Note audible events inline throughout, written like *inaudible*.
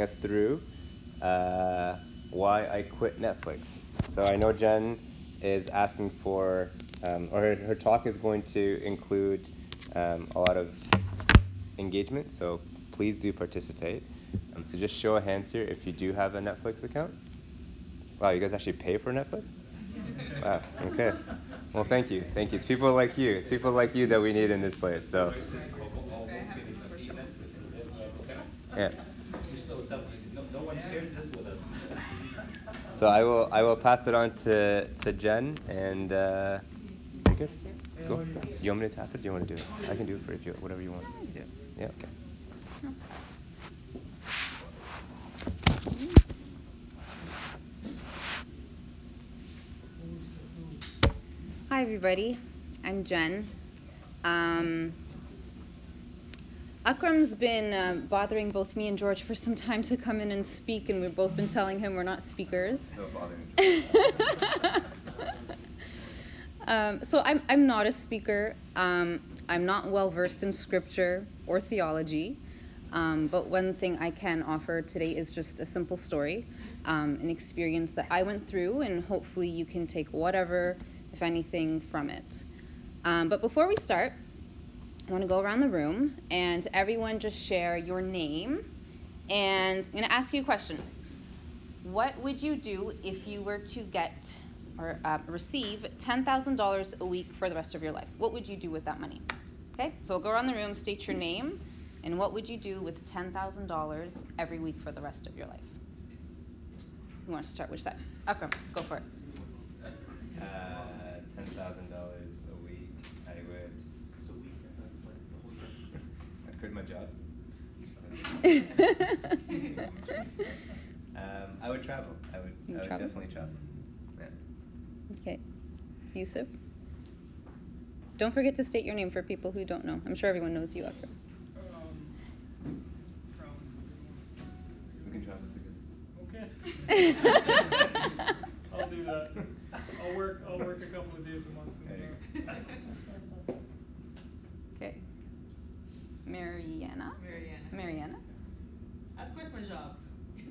us through uh, why I quit Netflix. So I know Jen is asking for, um, or her, her, talk is going to include um, a lot of engagement. So please do participate. Um, so just show of hands here if you do have a Netflix account. Wow, you guys actually pay for Netflix? *laughs* Wow. Okay. Well, thank you. Thank you. It's people like you. It's people like you that we need in this place. So. Yeah. No one shared this with us. So I will I will pass it on to, to Jen and uh, you good? Cool. You want me to tap it? do you want to do it? I can do it for you, whatever you want. Do. Yeah. Okay. Hi everybody. I'm Jen. Um, Akram's been uh, bothering both me and George for some time to come in and speak, and we've both been telling him we're not speakers. *laughs* um, so I'm, I'm not a speaker. Um, I'm not well versed in scripture or theology. Um, but one thing I can offer today is just a simple story, um, an experience that I went through, and hopefully you can take whatever, if anything, from it. Um, but before we start, I want to go around the room and everyone just share your name. And I'm going to ask you a question. What would you do if you were to get or uh, receive $10,000 a week for the rest of your life? What would you do with that money? Okay, so we'll go around the room, state your name, and what would you do with $10,000 every week for the rest of your life? You want to start which side? Akram, go for it. Uh, $10,000 quit my job. *laughs* um, I would travel. I would, I would travel? definitely travel. Yeah. Okay. Yusuf? Don't forget to state your name for people who don't know. I'm sure everyone knows you, Akram. Um, we can travel together. Okay. *laughs* *laughs* I'll do that. I'll work. I'll work a couple of days a month. Mariana. Mariana. Mariana. I'd quit my job.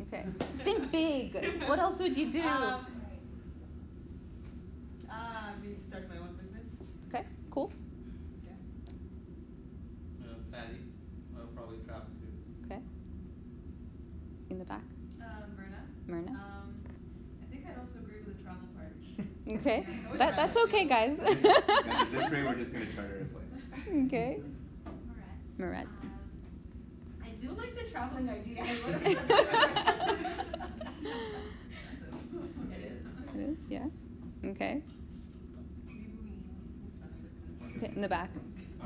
Okay. *laughs* Think big. What else would you do? Um, uh, maybe start my own business. Okay, cool. Yeah. Uh, Fatty. I'll probably travel too. Okay. In the back. Uh, Myrna. Myrna. Um, I think I'd also agree with the travel part. Okay. *laughs* that, that's okay, guys. this, this way, we're just going to charter a plane. *laughs* Okay. Moretz. I do like the traveling idea. *laughs* it is, yeah. Okay. Okay, in the back. Uh,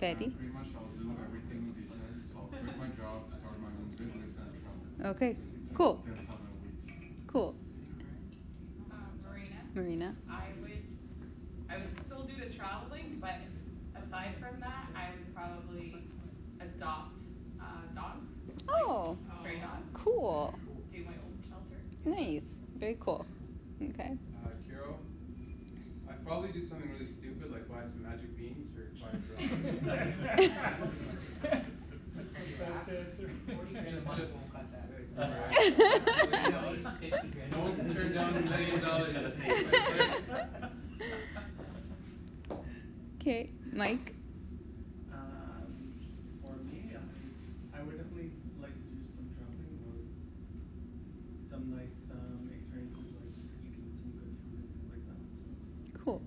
Fedi. Uh, pretty much I'll do everything decent. So I'll quit my job, start my own business, and travel. Okay, cool. Cool. Uh, Marina. Marina. I would, I would still do the traveling, but aside from that, I would probably adopt uh, dogs. Oh. Like stray dogs. Cool. Do my own shelter. Nice. Very cool. Okay. Uh, Kiro, I'd probably do something really stupid like buy some magic beans or buy a drug. *laughs* Best *laughs* *laughs* answer. Forty grand a month won't cut that. Don't turn down a million dollars. Okay, Mike. Um, for me, I, I would definitely like to do some traveling or some nice um, experiences, like eating some good food and things like that. So. Cool.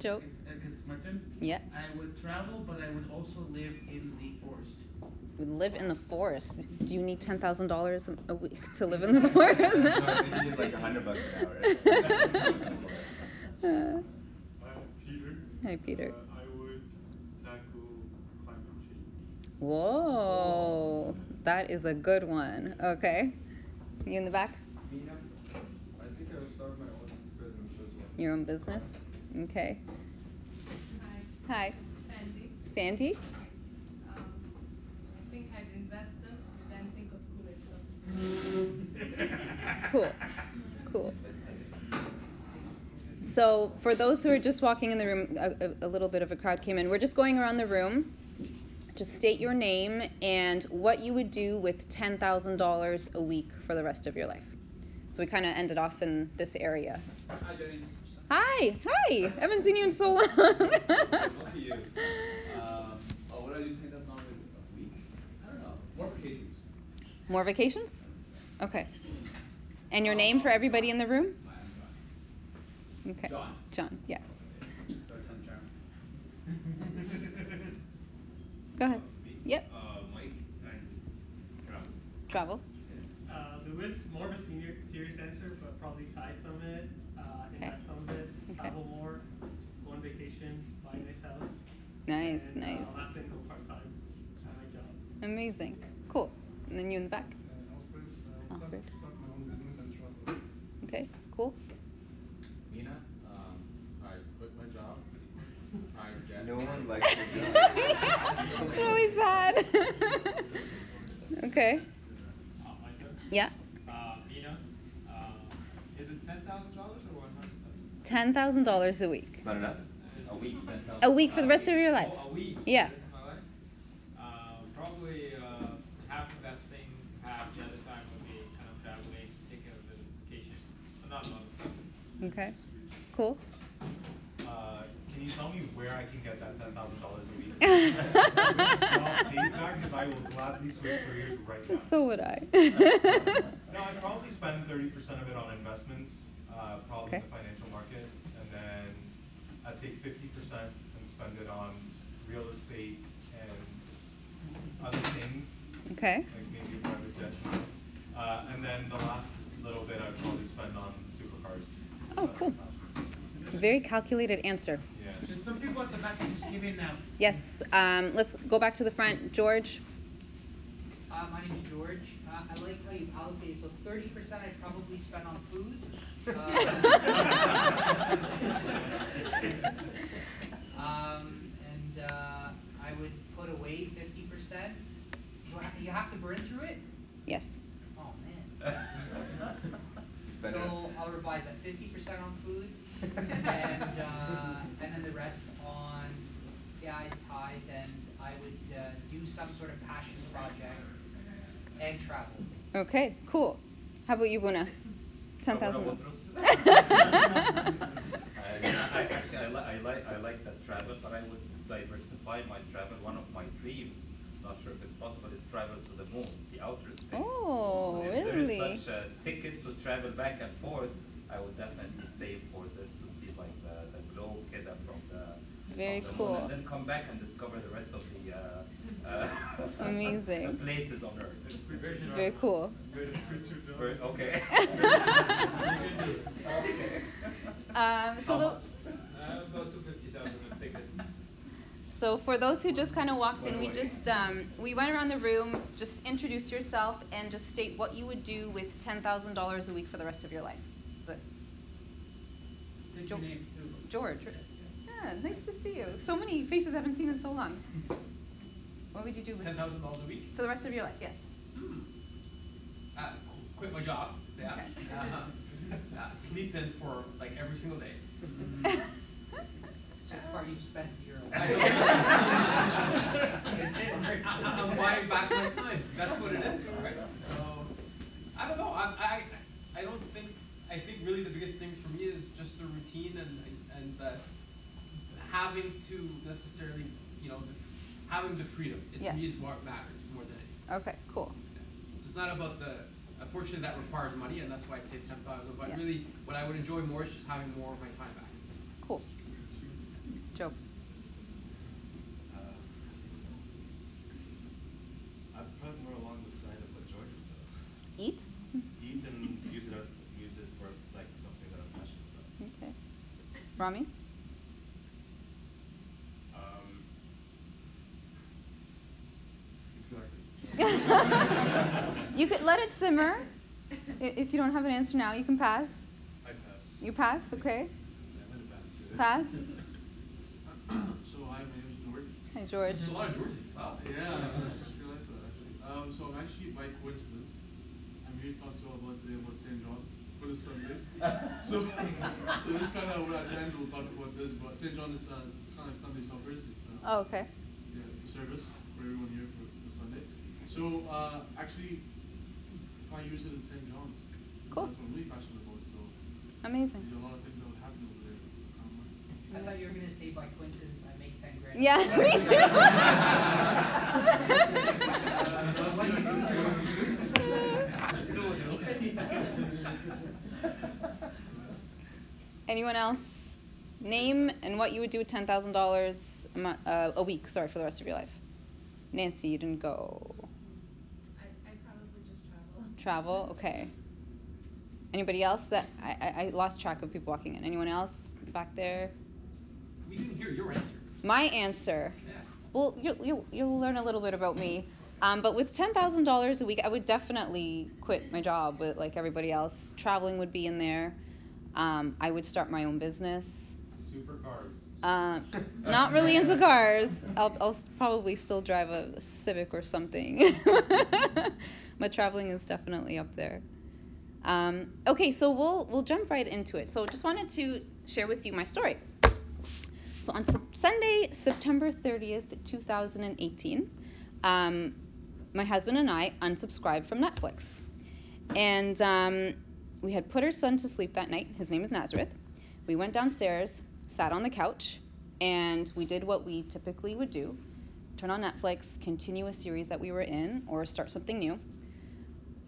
Joe. Because it's my turn. Yeah. I would travel, but I would also live in the forest. We live in the forest. Do you need ten thousand dollars a week to live in the *laughs* forest? no, you need like a hundred bucks an hour. *laughs* *laughs* uh, Peter. Hi, Peter. Uh, I would tackle climate change. Whoa, that is a good one. Okay. You in the back? Me, I think I would start my own business as well. Your own business? Okay. Hi. Hi. Sandy. Sandy? Um, I think I'd invest them, then think of cooler stuff. Cool. Cool. So, for those who are just walking in the room, a, a, little bit of a crowd came in. We're just going around the room Just state your name and what you would do with $10,000 a week for the rest of your life. So we kind of ended off in this area. Hi, Jenny. Hi, hi. I haven't seen you in so long. *laughs* Not you. *laughs* Um, oh, what do I do ten thousand dollars a week? I don't know. More vacations. More vacations? Okay. And your name for everybody in the room? Hi, I'm John. Okay. John. John, yeah. *laughs* Third time charm. Go ahead. Me? Yep. Uh, Mike and travel. Travel. Uh, Lewis, more of a senior, serious answer, but probably tie Thai Summit, uh, invest some of it, Okay. travel more, go on vacation, buy a nice house. Nice, and, nice. Uh, last thing, go part time at my job. Amazing. Cool. And then you in the back. Alfred, uh, start, Alfred. start my own business and travel. Okay, cool. Mina, um, I quit my job. I get. No my- one likes your job. it's really sad. Okay. Uh. Yeah. Uh, Mina, uh, is it ten thousand dollars or one hundred thousand? Ten thousand dollars a week. Not enough? A week, ten thousand. A week for the rest of your life. Oh, a week. for the Yeah. rest of my life? Uh, probably, uh, half investing, half the other time would be kind of traveling, taking a bit of vacation, but not a lot of. Okay. Cool. Can you tell me where I can get that ten thousand dollars a week? Does this job pays that? Cause I will gladly switch careers right now. So would I. *laughs* No, I'd *laughs* probably spend thirty percent of it on investments, uh, probably in Okay. the financial market, and then I'd take fifty percent and spend it on real estate and other things. Okay. Like maybe a private jet. and. Uh, and then the last little bit I'd probably spend on supercars. Oh, cool. Very calculated answer. Yeah. There's some people at the back that just give in now. Yes. Um, let's go back to the front. George. Uh, my name is George. Uh, I like how you allocated, so thirty percent I'd probably spend on food. Uh, *laughs* um, and uh, I would put away fifty percent. You have to burn through it? Yes. Oh man. Spend *laughs* it. So I'll revise that fifty percent on food and uh, and then the rest on yeah I'd tithe and I would uh, do some sort of passion project and travel. Okay. Cool. How about you, Buna? Ten thousand. *laughs* I, I actually I, li- I like I like that travel, but I would diversify my travel. One of my dreams, not sure if it's possible, is travel to the moon, the outer space. Oh, so if really? there is such a ticket to travel back and forth, I would definitely save for this to see like the, the globe kidda from the Very from the cool. moon, and then come back and discover the rest of the uh, uh, *laughs* Amazing. places on Earth. Very cool. Ver- okay. *laughs* *laughs* Um, so the, Uh, about two fifty thousand a ticket. So for those who just kind of walked in, we just um, we went around the room, just introduce yourself and just state what you would do with ten thousand dollars a week for the rest of your life. So, State Jo- name too. George. Yeah, nice to see you. So many faces I haven't seen in so long. What would you do with Ten thousand dollars a week? for the rest of your life? Yes. Hmm. Uh, qu- quit my job. Yeah. Okay. Uh, uh, sleep in for like every single day. So far you've spent zero. *laughs* I- I'm buying back my time. That's what it is, right? So, I don't know. I, I, I don't think. I think really the biggest thing for me is just the routine and and uh, having to necessarily, you know, the, having the freedom. It Yes. to me is what matters more than anything. Okay. Cool. So it's not about the. Unfortunately, that requires money, and that's why I say ten thousand. But Yes. really, what I would enjoy more is just having more of my time back. Cool. Joe. I'm probably more along the side of what George was though. Eat. Eat and use it, out- use it for like something that I'm passionate about. Okay. Rami. Um, exactly. *laughs* you could let it simmer. *laughs* If you don't have an answer now, you can pass. I pass. You pass, okay? Yeah, I'm gonna pass. Pass. *coughs* so hi, my name is George. Hi, George. There's a lot of Georges. Wow. Yeah, *laughs* I just realized that actually. Um, so I'm actually by coincidence, I'm here to talk to you all about today about St. John for the Sunday. so, so this kind of what at the end we'll talk about this, but St. John is uh, it's kind of like Sunday suppers. It's uh, Oh, okay. yeah, it's a service. for everyone here for, for Sunday. So uh, actually, if I use it in St. John. Cool. That's what I'm really passionate about. So Amazing. there's a lot of things that would happen over there. Um, I thought you were gonna say by coincidence I make ten grand. Yeah, me *laughs* *laughs* *laughs* Anyone else? Name and what you would do with ten thousand dollars a uh, a week. Sorry for the rest of your life. Nancy, you didn't go. I, I'd probably just travel. Travel, okay. Anybody else that I, I, I lost track of people walking in. Anyone else back there? We didn't hear your answer. My answer. Yeah. Well, you'll, you'll, you'll learn a little bit about me. Um, but with $10,000 a week, I would definitely quit my job with like everybody else. Traveling would be in there. Um, I would start my own business. Supercars. Uh, *laughs* not really into cars. I'll, I'll probably still drive a Civic or something. *laughs* but traveling is definitely up there. Um, okay, so we'll we'll jump right into it. So just wanted to share with you my story. So on Sunday, September 30th, 2018, um, my husband and I unsubscribed from Netflix, and um, we had put our son to sleep that night. His name is Nazareth. We went downstairs, sat on the couch, and we did what we typically would do: turn on Netflix, continue a series that we were in, or start something new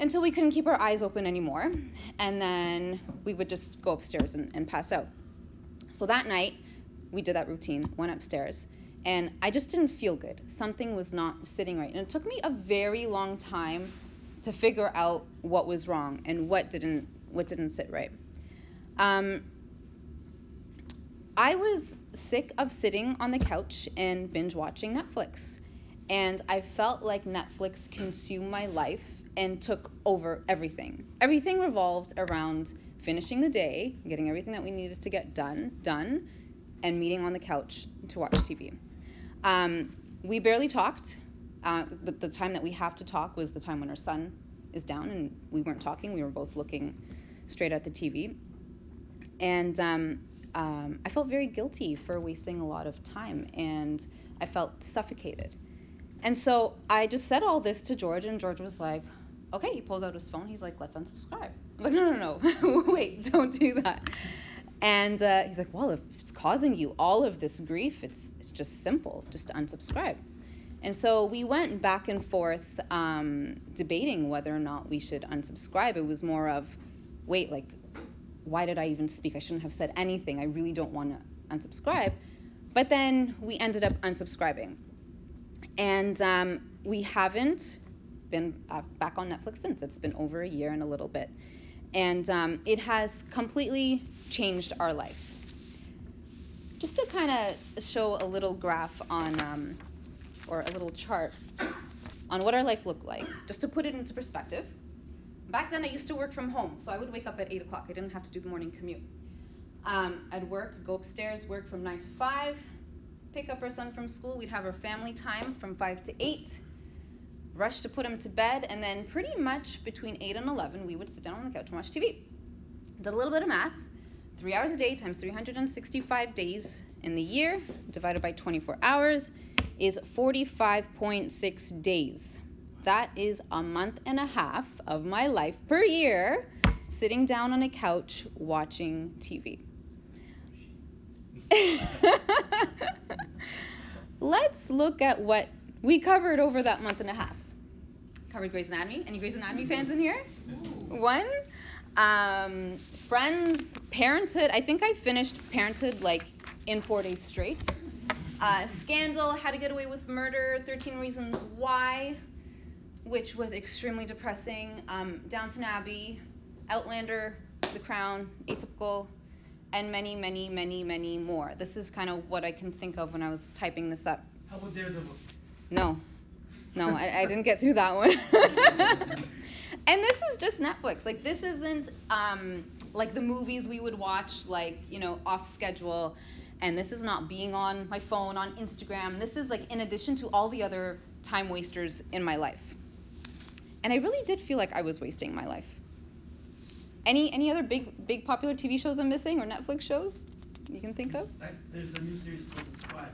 until we couldn't keep our eyes open anymore. And then we would just go upstairs and, and pass out. So that night, we did that routine, went upstairs, and I just didn't feel good. Something was not sitting right. And it took me a very long time to figure out what was wrong and what didn't what didn't sit right. Um, I was sick of sitting on the couch and binge watching Netflix. And I felt like Netflix consumed my life and took over everything. Everything revolved around finishing the day, getting everything that we needed to get done, done, and meeting on the couch to watch TV. Um, we barely talked. Uh, the, the time that we have to talk was the time when our son is down, and we weren't talking. We were both looking straight at the TV. And um, um, I felt very guilty for wasting a lot of time, and I felt suffocated. And so I just said all this to George, and George was like, okay. He pulls out his phone. He's like, let's unsubscribe. I'm like, no, no, no, *laughs* wait, don't do that. And uh, he's like, well, if it's causing you all of this grief, it's it's just simple, just to unsubscribe. And so we went back and forth um, debating whether or not we should unsubscribe. It was more of, wait, like, why did I even speak? I shouldn't have said anything. I really don't want to unsubscribe. But then we ended up unsubscribing. And um, we haven't been uh, back on Netflix since. It's been over a year and a little bit. And um, it has completely changed our life. Just to kind of show a little graph on, um, or a little chart on what our life looked like, just to put it into perspective. Back then, I used to work from home, so I would wake up at 8 o'clock. I didn't have to do the morning commute. Um, I'd work, go upstairs, work from 9 to 5, pick up our son from school. We'd have our family time from 5 to 8, rush to put him to bed, and then pretty much between 8 and 11, we would sit down on the couch and watch TV. Did a little bit of math. Three hours a day times 365 days in the year divided by 24 hours is 45.6 days. That is a month and a half of my life per year sitting down on a couch watching TV. *laughs* Let's look at what we covered over that month and a half. Covered Grey's Anatomy. Any Grey's Anatomy fans in here? One. Um, Friends, Parenthood. I think I finished Parenthood like in four days straight. Uh, Scandal, How to Get Away with Murder, 13 Reasons Why, which was extremely depressing. Um, Downton Abbey, Outlander, The Crown, Atypical, and many, many, many, many more. This is kind of what I can think of when I was typing this up. How about Daredevil? No, no, I, I didn't get through that one. *laughs* and this is just Netflix. Like this isn't um, like the movies we would watch, like you know, off schedule. And this is not being on my phone, on Instagram. This is like in addition to all the other time wasters in my life. And I really did feel like I was wasting my life. Any any other big big popular TV shows I'm missing or Netflix shows you can think of? There's a new series called The Spy.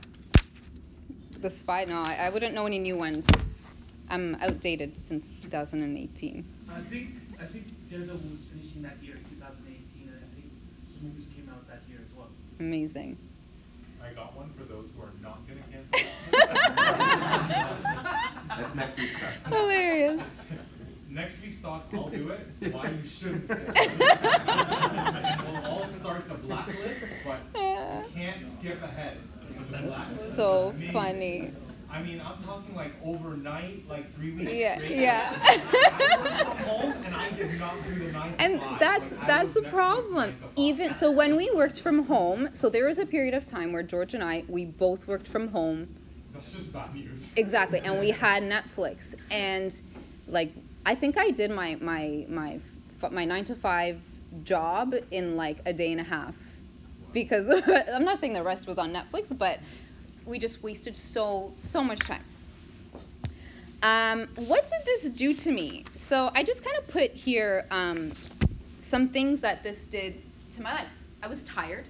The Spy. No, I, I wouldn't know any new ones. I'm outdated since 2018. I think I think Daredevil was finishing that year, 2018, and I think some movies came out that year as well. Amazing. I got one for those who are not gonna cancel. *laughs* That's next week's stuff. Hilarious. *laughs* Next week's talk, I'll do it. *laughs* Why you shouldn't. we'll all start the blacklist, but you can't skip ahead. The blacklist So is amazing. funny. I mean, I'm talking like overnight, like three weeks Yeah, straight. yeah. I worked from home and I did not do the nine to And that's Like, that's the problem. nine to five. Even so, when we worked from home, so there was a period of time where George and I we both worked from home. That's just bad news. Exactly, and we *laughs* had Netflix, and like I think I did my my my my nine to five job in like a day and a half, because *laughs* I'm not saying the rest was on Netflix, but we just wasted so so much time. Um, what did this do to me? So I just kind of put here um, some things that this did to my life. I was tired.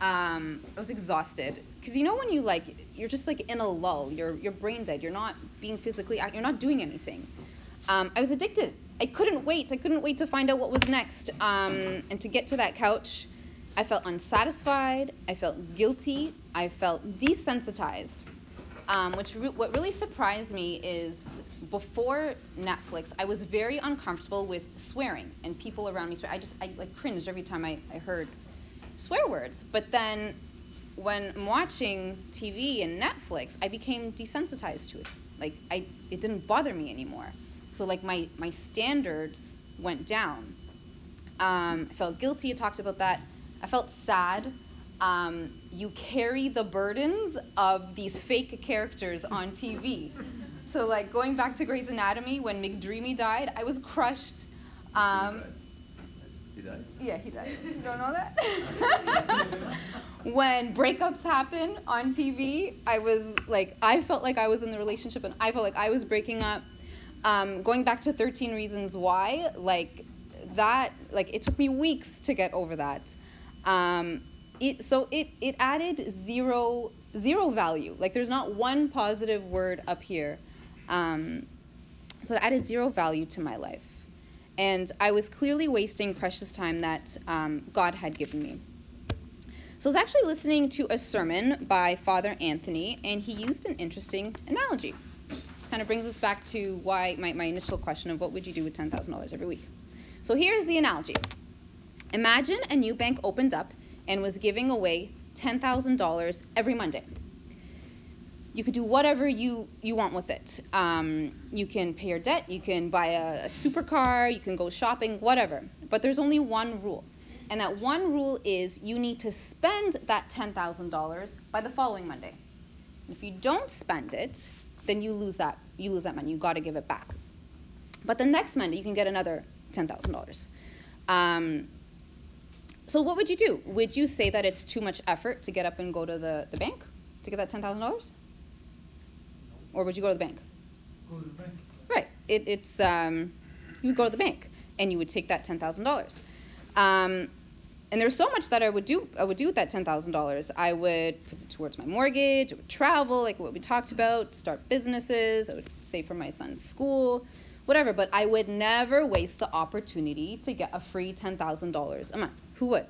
Um, I was exhausted because you know when you like you're just like in a lull. You're you're brain dead. You're not being physically act- You're not doing anything. Um, I was addicted. I couldn't wait. I couldn't wait to find out what was next um, and to get to that couch. I felt unsatisfied. I felt guilty. I felt desensitized. Um, which re- what really surprised me is before Netflix, I was very uncomfortable with swearing and people around me swear. I just I like cringed every time I, I heard swear words. But then when I'm watching TV and Netflix, I became desensitized to it. Like I it didn't bother me anymore. So like my my standards went down. Um, I felt guilty. I talked about that. I felt sad. Um, you carry the burdens of these fake characters on TV. So like going back to Grey's Anatomy when McDreamy died, I was crushed. Um, He died. yeah, he died. You don't know that? *laughs* when breakups happen on TV, I was like, I felt like I was in the relationship and I felt like I was breaking up. Um, going back to 13 Reasons Why, like that, like it took me weeks to get over that. Um, it, so it, it added zero zero value. Like there's not one positive word up here. Um, so it added zero value to my life. And I was clearly wasting precious time that um, God had given me. So I was actually listening to a sermon by Father Anthony, and he used an interesting analogy. This kind of brings us back to why my, my initial question of what would you do with $10,000 every week. So here's the analogy. Imagine a new bank opened up and was giving away $10,000 every Monday. You could do whatever you, you want with it. Um, you can pay your debt, you can buy a, a supercar, you can go shopping, whatever. But there's only one rule. And that one rule is you need to spend that $10,000 by the following Monday. And if you don't spend it, then you lose that you lose that money. You got to give it back. But the next Monday you can get another $10,000. Um, so what would you do? Would you say that it's too much effort to get up and go to the, the bank to get that $10,000? Or would you go to the bank? Go to the bank. Right. It, it's um, you would go to the bank and you would take that ten thousand dollars. Um, and there's so much that I would do. I would do with that ten thousand dollars. I would put it towards my mortgage. I would travel, like what we talked about. Start businesses. I would save for my son's school, whatever. But I would never waste the opportunity to get a free ten thousand dollars a month. Who would?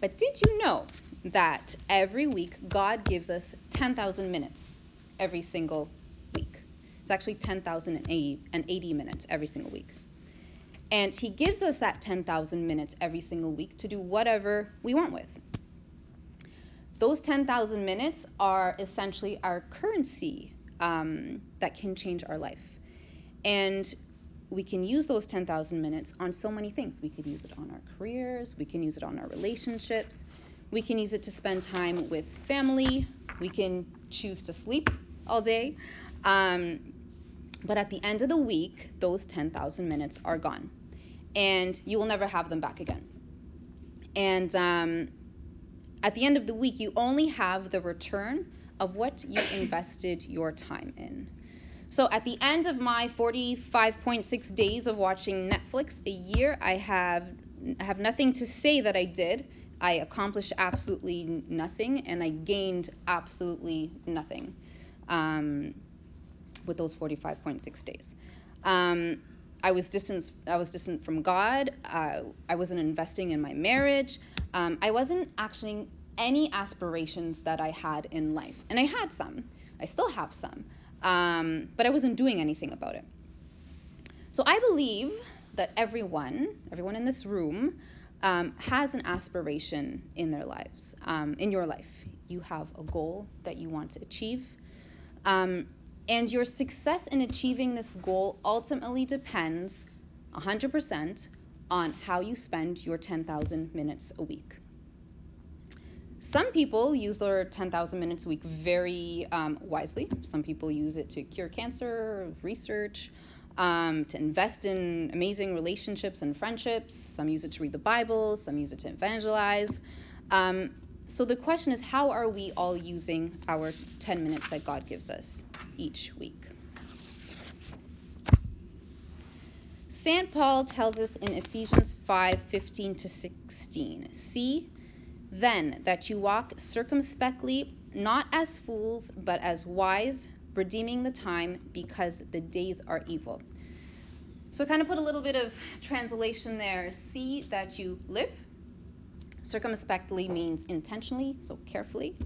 But did you know that every week God gives us ten thousand minutes every single week? It's actually 10,080 minutes every single week. And he gives us that 10,000 minutes every single week to do whatever we want with. Those 10,000 minutes are essentially our currency um, that can change our life. And we can use those 10,000 minutes on so many things. We could use it on our careers, we can use it on our relationships, we can use it to spend time with family, we can choose to sleep all day. Um, but at the end of the week, those 10,000 minutes are gone. And you will never have them back again. And um, at the end of the week, you only have the return of what you *coughs* invested your time in. So at the end of my 45.6 days of watching Netflix a year, I have I have nothing to say that I did I accomplished absolutely nothing and I gained absolutely nothing um, with those 45.6 days. Um, I was distant. I was distant from God. Uh, I wasn't investing in my marriage. Um, I wasn't actually any aspirations that I had in life, and I had some. I still have some, um, but I wasn't doing anything about it. So I believe that everyone, everyone in this room, um, has an aspiration in their lives, um, in your life. You have a goal that you want to achieve. Um, and your success in achieving this goal ultimately depends 100% on how you spend your 10,000 minutes a week. Some people use their 10,000 minutes a week very um, wisely. Some people use it to cure cancer, research, um, to invest in amazing relationships and friendships. Some use it to read the Bible. Some use it to evangelize. Um, so the question is, how are we all using our 10 minutes that God gives us each week? St. Paul tells us in Ephesians 5 15 to 16 See then that you walk circumspectly, not as fools, but as wise, redeeming the time because the days are evil. So I kind of put a little bit of translation there. See that you live. Circumspectly means intentionally, so carefully.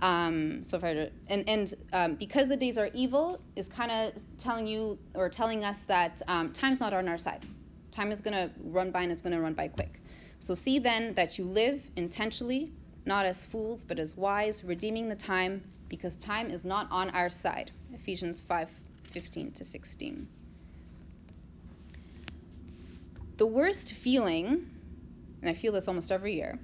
Um, so if I and and um, because the days are evil is kind of telling you or telling us that um, time's not on our side. Time is gonna run by and it's gonna run by quick. So see then that you live intentionally, not as fools but as wise, redeeming the time because time is not on our side. Ephesians 5:15 to 16. The worst feeling, and I feel this almost every year,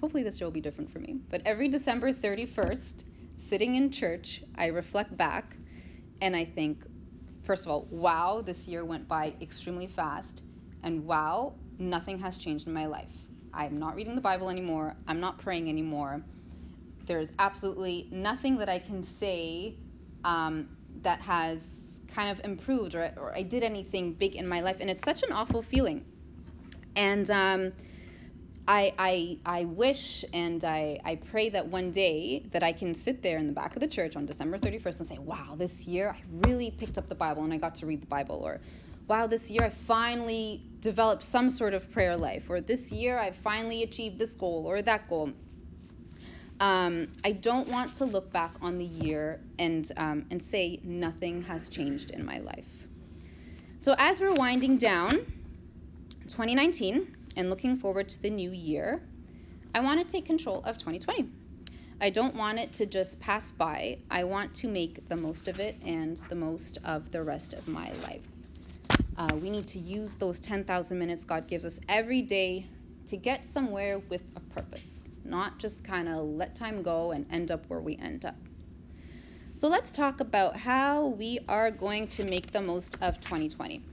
hopefully this year will be different for me, but every December 31st, sitting in church, I reflect back and I think, first of all, wow, this year went by extremely fast, and wow, nothing has changed in my life. I'm not reading the Bible anymore, I'm not praying anymore. There's absolutely nothing that I can say um, that has kind of improved or, or I did anything big in my life, and it's such an awful feeling. And um, I, I, I wish and I, I pray that one day that I can sit there in the back of the church on December 31st and say, wow, this year I really picked up the Bible and I got to read the Bible. Or, wow, this year I finally developed some sort of prayer life. Or, this year I finally achieved this goal or that goal. Um, I don't want to look back on the year and, um, and say nothing has changed in my life. So, as we're winding down 2019, and looking forward to the new year, I want to take control of 2020. I don't want it to just pass by. I want to make the most of it and the most of the rest of my life. Uh, we need to use those 10,000 minutes God gives us every day to get somewhere with a purpose, not just kind of let time go and end up where we end up. So let's talk about how we are going to make the most of 2020.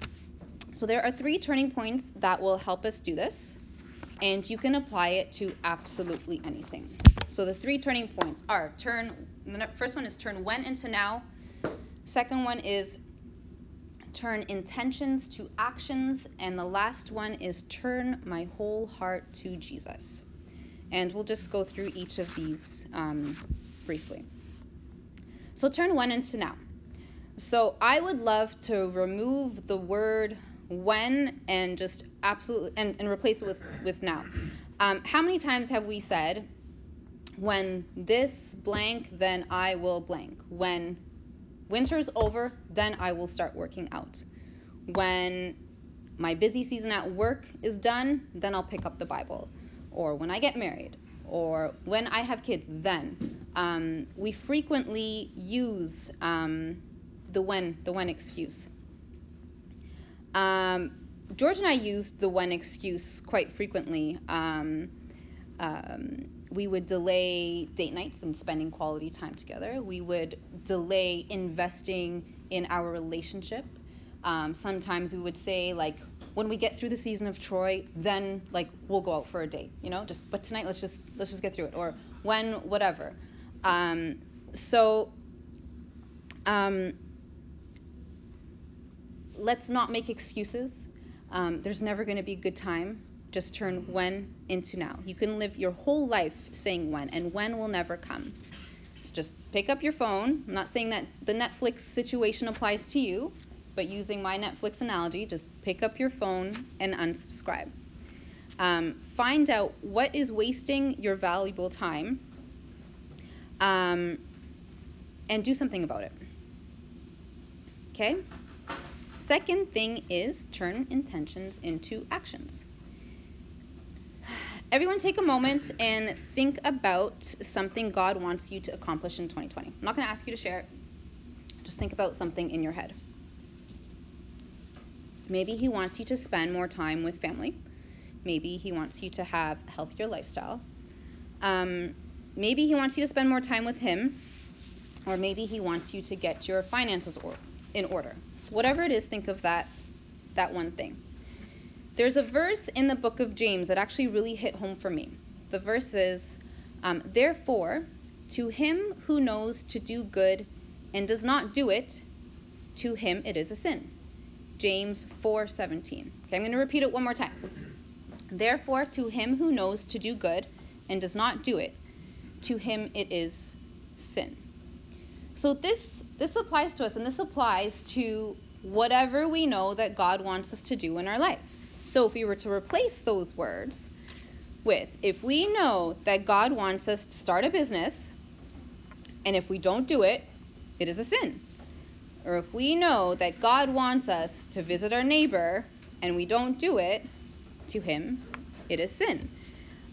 So there are three turning points that will help us do this, and you can apply it to absolutely anything. So the three turning points are turn. The first one is turn when into now. Second one is turn intentions to actions, and the last one is turn my whole heart to Jesus. And we'll just go through each of these um, briefly. So turn when into now. So I would love to remove the word when and just absolutely and, and replace it with with now. Um, how many times have we said, when this blank, then I will blank. When winter's over, then I will start working out. When my busy season at work is done, then I'll pick up the Bible. Or when I get married, or when I have kids, then. Um, we frequently use um, the when, the when excuse. Um, George and I used the when excuse quite frequently. Um, um, we would delay date nights and spending quality time together. We would delay investing in our relationship. Um, sometimes we would say like, when we get through the season of Troy, then like we'll go out for a date, you know. Just but tonight let's just let's just get through it, or when whatever. Um, so um, let's not make excuses. Um, there's never going to be a good time just turn when into now. You can live your whole life saying when, and when will never come. So just pick up your phone. I'm not saying that the Netflix situation applies to you, but using my Netflix analogy, just pick up your phone and unsubscribe. Um, find out what is wasting your valuable time um, and do something about it. Okay? Second thing is turn intentions into actions. Everyone take a moment and think about something God wants you to accomplish in 2020. I'm not going to ask you to share it. Just think about something in your head. Maybe He wants you to spend more time with family. Maybe He wants you to have a healthier lifestyle. Um, maybe He wants you to spend more time with Him. Or maybe He wants you to get your finances or- in order. Whatever it is, think of that, that one thing. There's a verse in the book of James that actually really hit home for me. The verse is, um, Therefore, to him who knows to do good and does not do it, to him it is a sin. James 4:17. Okay, I'm going to repeat it one more time. Therefore, to him who knows to do good and does not do it, to him it is sin. So this this applies to us and this applies to whatever we know that God wants us to do in our life. So if we were to replace those words with if we know that God wants us to start a business and if we don't do it, it is a sin. Or if we know that God wants us to visit our neighbor and we don't do it, to him, it is sin.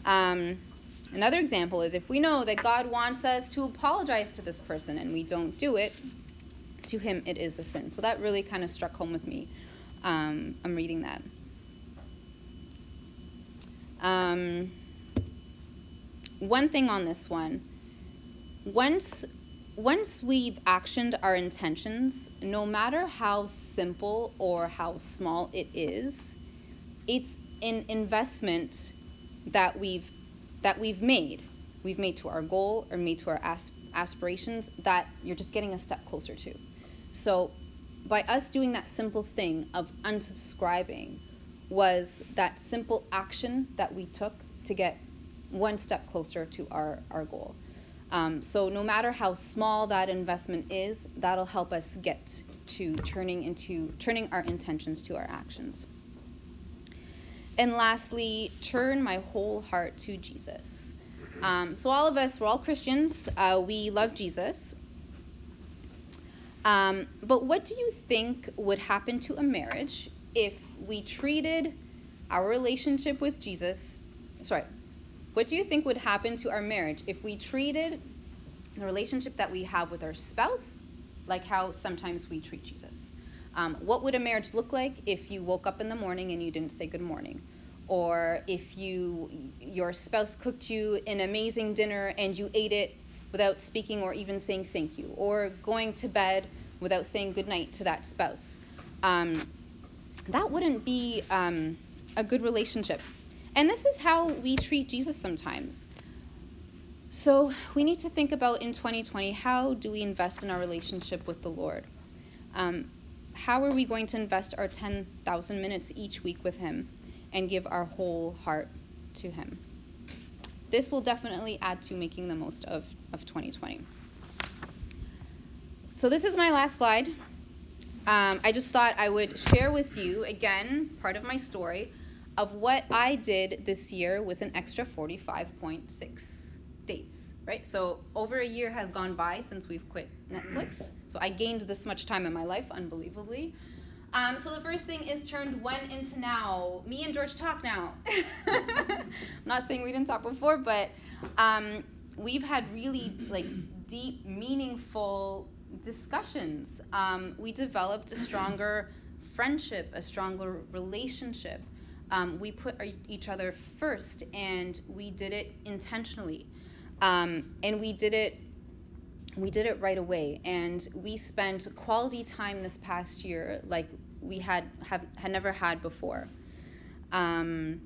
Um, another example is if we know that God wants us to apologize to this person and we don't do it, to him it is a sin. So that really kind of struck home with me. Um, I'm reading that. Um, one thing on this one once once we've actioned our intentions, no matter how simple or how small it is, it's an investment that we've that we've made. We've made to our goal or made to our asp- aspirations that you're just getting a step closer to. So by us doing that simple thing of unsubscribing was that simple action that we took to get one step closer to our, our goal. Um, so no matter how small that investment is, that'll help us get to turning into turning our intentions to our actions. And lastly, turn my whole heart to Jesus. Um, so all of us, we're all Christians. Uh, we love Jesus. Um, but what do you think would happen to a marriage if we treated our relationship with Jesus? Sorry, what do you think would happen to our marriage if we treated the relationship that we have with our spouse like how sometimes we treat Jesus? Um, what would a marriage look like if you woke up in the morning and you didn't say good morning? Or if you your spouse cooked you an amazing dinner and you ate it without speaking or even saying thank you, or going to bed without saying good night to that spouse. Um, that wouldn't be um, a good relationship. And this is how we treat Jesus sometimes. So we need to think about in 2020 how do we invest in our relationship with the Lord? Um, how are we going to invest our 10,000 minutes each week with Him and give our whole heart to Him? This will definitely add to making the most of, of 2020. So this is my last slide. Um, I just thought I would share with you again part of my story of what I did this year with an extra 45.6 days, right? So over a year has gone by since we've quit Netflix. So I gained this much time in my life, unbelievably. Um, so the first thing is turned when into now. Me and George talk now. I'm *laughs* not saying we didn't talk before, but um, we've had really like deep, meaningful discussions. Um, we developed a stronger *clears throat* friendship, a stronger relationship. Um, we put our, each other first, and we did it intentionally, um, and we did it. We did it right away, and we spent quality time this past year like we had have, had never had before. Um,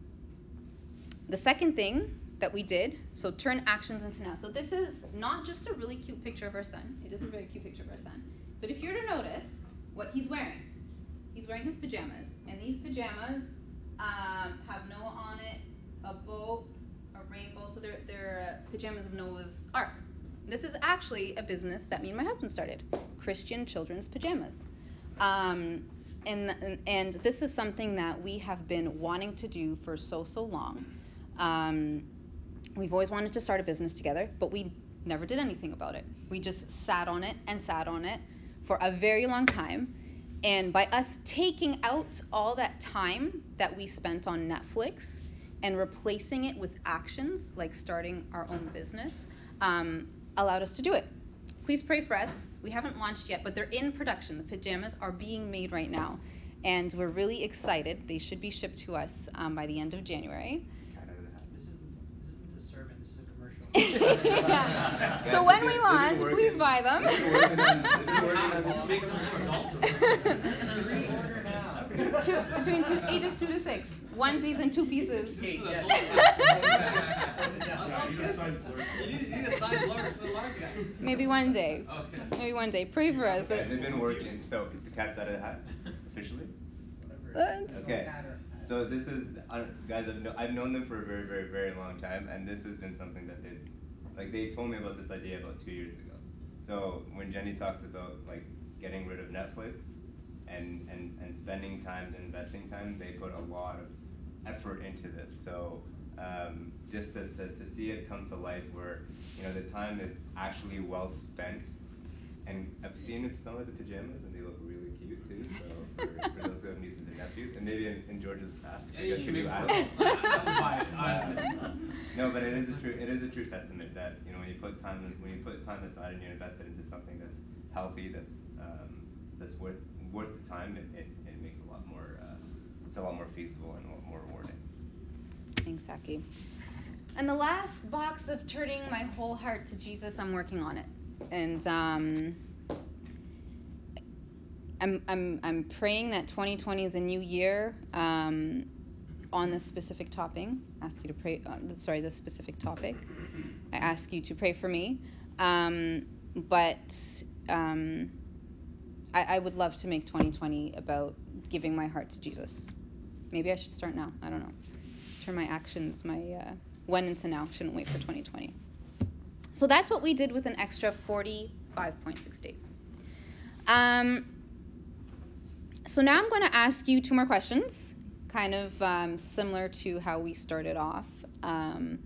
the second thing that we did. So turn actions into now. So this is not just a really cute picture of our son. It is a very cute picture of our son. But if you're to notice what he's wearing, he's wearing his pajamas, and these pajamas um, have Noah on it, a boat, a rainbow. So they're they're uh, pajamas of Noah's Ark. This is actually a business that me and my husband started, Christian Children's Pajamas. Um, and, and this is something that we have been wanting to do for so so long. Um, we've always wanted to start a business together, but we never did anything about it. We just sat on it and sat on it for a very long time. And by us taking out all that time that we spent on Netflix and replacing it with actions like starting our own business, um, allowed us to do it. Please pray for us. We haven't launched yet, but they're in production. The pajamas are being made right now, and we're really excited. They should be shipped to us um, by the end of January. This isn't, this isn't a sermon, this is a commercial. Yeah. *laughs* So when we launch, please buy them. *laughs* two, between two, ages two to six. Onesies and two pieces. *laughs* Maybe one day. Maybe one day. Pray for us. Okay, they've been working. So the cat's out of the hat officially. That's- Okay. So this is guys. I've, I've known them for a very, very, very long time, and this has been something that they, like, they told me about this idea about two years ago. So when Jenny talks about like getting rid of Netflix, and and and spending time and investing time, they put a lot of effort into this. So um, just to, to, to see it come to life, where you know the time is actually well spent. And I've seen some of the pajamas, and they look really cute too. So for, for those who have nieces and nephews, and maybe in, in George's ask, Yeah, I you guess can do make adults. photos. I would buy it, honestly. Uh, no, but it is a true it is a true testament that you know when you put time when you put time aside and you invest it into something that's healthy, that's um, that's worth worth the time, it, it, it makes a lot more uh, it's a lot more feasible and a lot more rewarding. Thanks, Aki. And the last box of turning my whole heart to Jesus, I'm working on it. And um, I'm, I'm, I'm praying that 2020 is a new year um, on this specific topic. I ask you to pray, uh, sorry, this specific topic. I ask you to pray for me. Um, but um, I, I would love to make 2020 about giving my heart to Jesus. Maybe I should start now. I don't know. Turn my actions, my uh, when into now. Shouldn't wait for 2020. So that's what we did with an extra 45.6 days. Um, so now I'm going to ask you two more questions, kind of um, similar to how we started off. Um,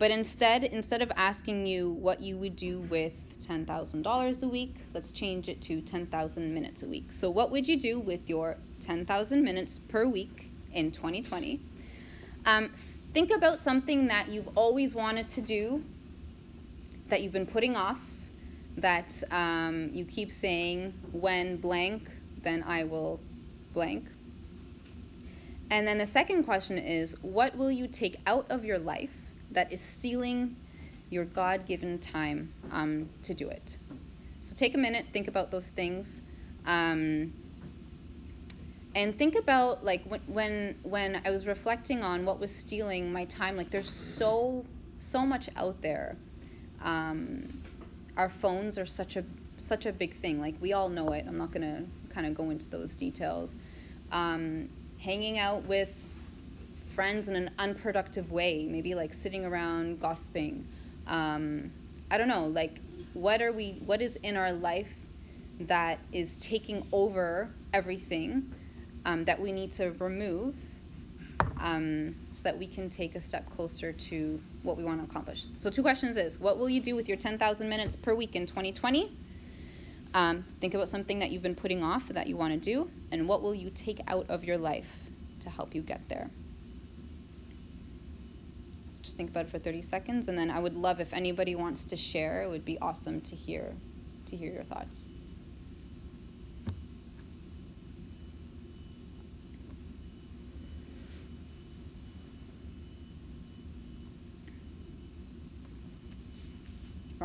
but instead, instead of asking you what you would do with $10,000 a week, let's change it to 10,000 minutes a week. So what would you do with your 10,000 minutes per week in 2020? Um, think about something that you've always wanted to do, that you've been putting off, that um, you keep saying, when blank, then I will blank. And then the second question is, what will you take out of your life that is stealing your God given time um, to do it? So take a minute, think about those things. Um, and think about like when, when when I was reflecting on what was stealing my time. Like there's so so much out there. Um, our phones are such a such a big thing. Like we all know it. I'm not gonna kind of go into those details. Um, hanging out with friends in an unproductive way, maybe like sitting around gossiping. Um, I don't know. Like what are we? What is in our life that is taking over everything? um, that we need to remove um, so that we can take a step closer to what we want to accomplish. So, two questions is what will you do with your 10,000 minutes per week in 2020? Um, think about something that you've been putting off that you want to do, and what will you take out of your life to help you get there? So just think about it for 30 seconds, and then I would love if anybody wants to share. It would be awesome to hear to hear your thoughts.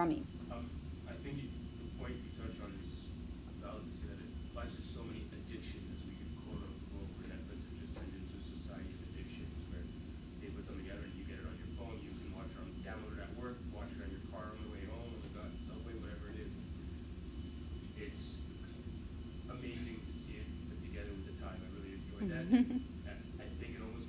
Rami. Um, I think you, the point you touched on is valid to say that it applies to so many addictions, as we could quote unquote, where Netflix has just turned into a society of addictions, where they put something out and you get it on your phone, you can watch it on, download it at work, watch it on your car on the way home, on the go- subway, whatever it is. It's amazing to see it put together with the time. I really enjoyed that. I, I think it almost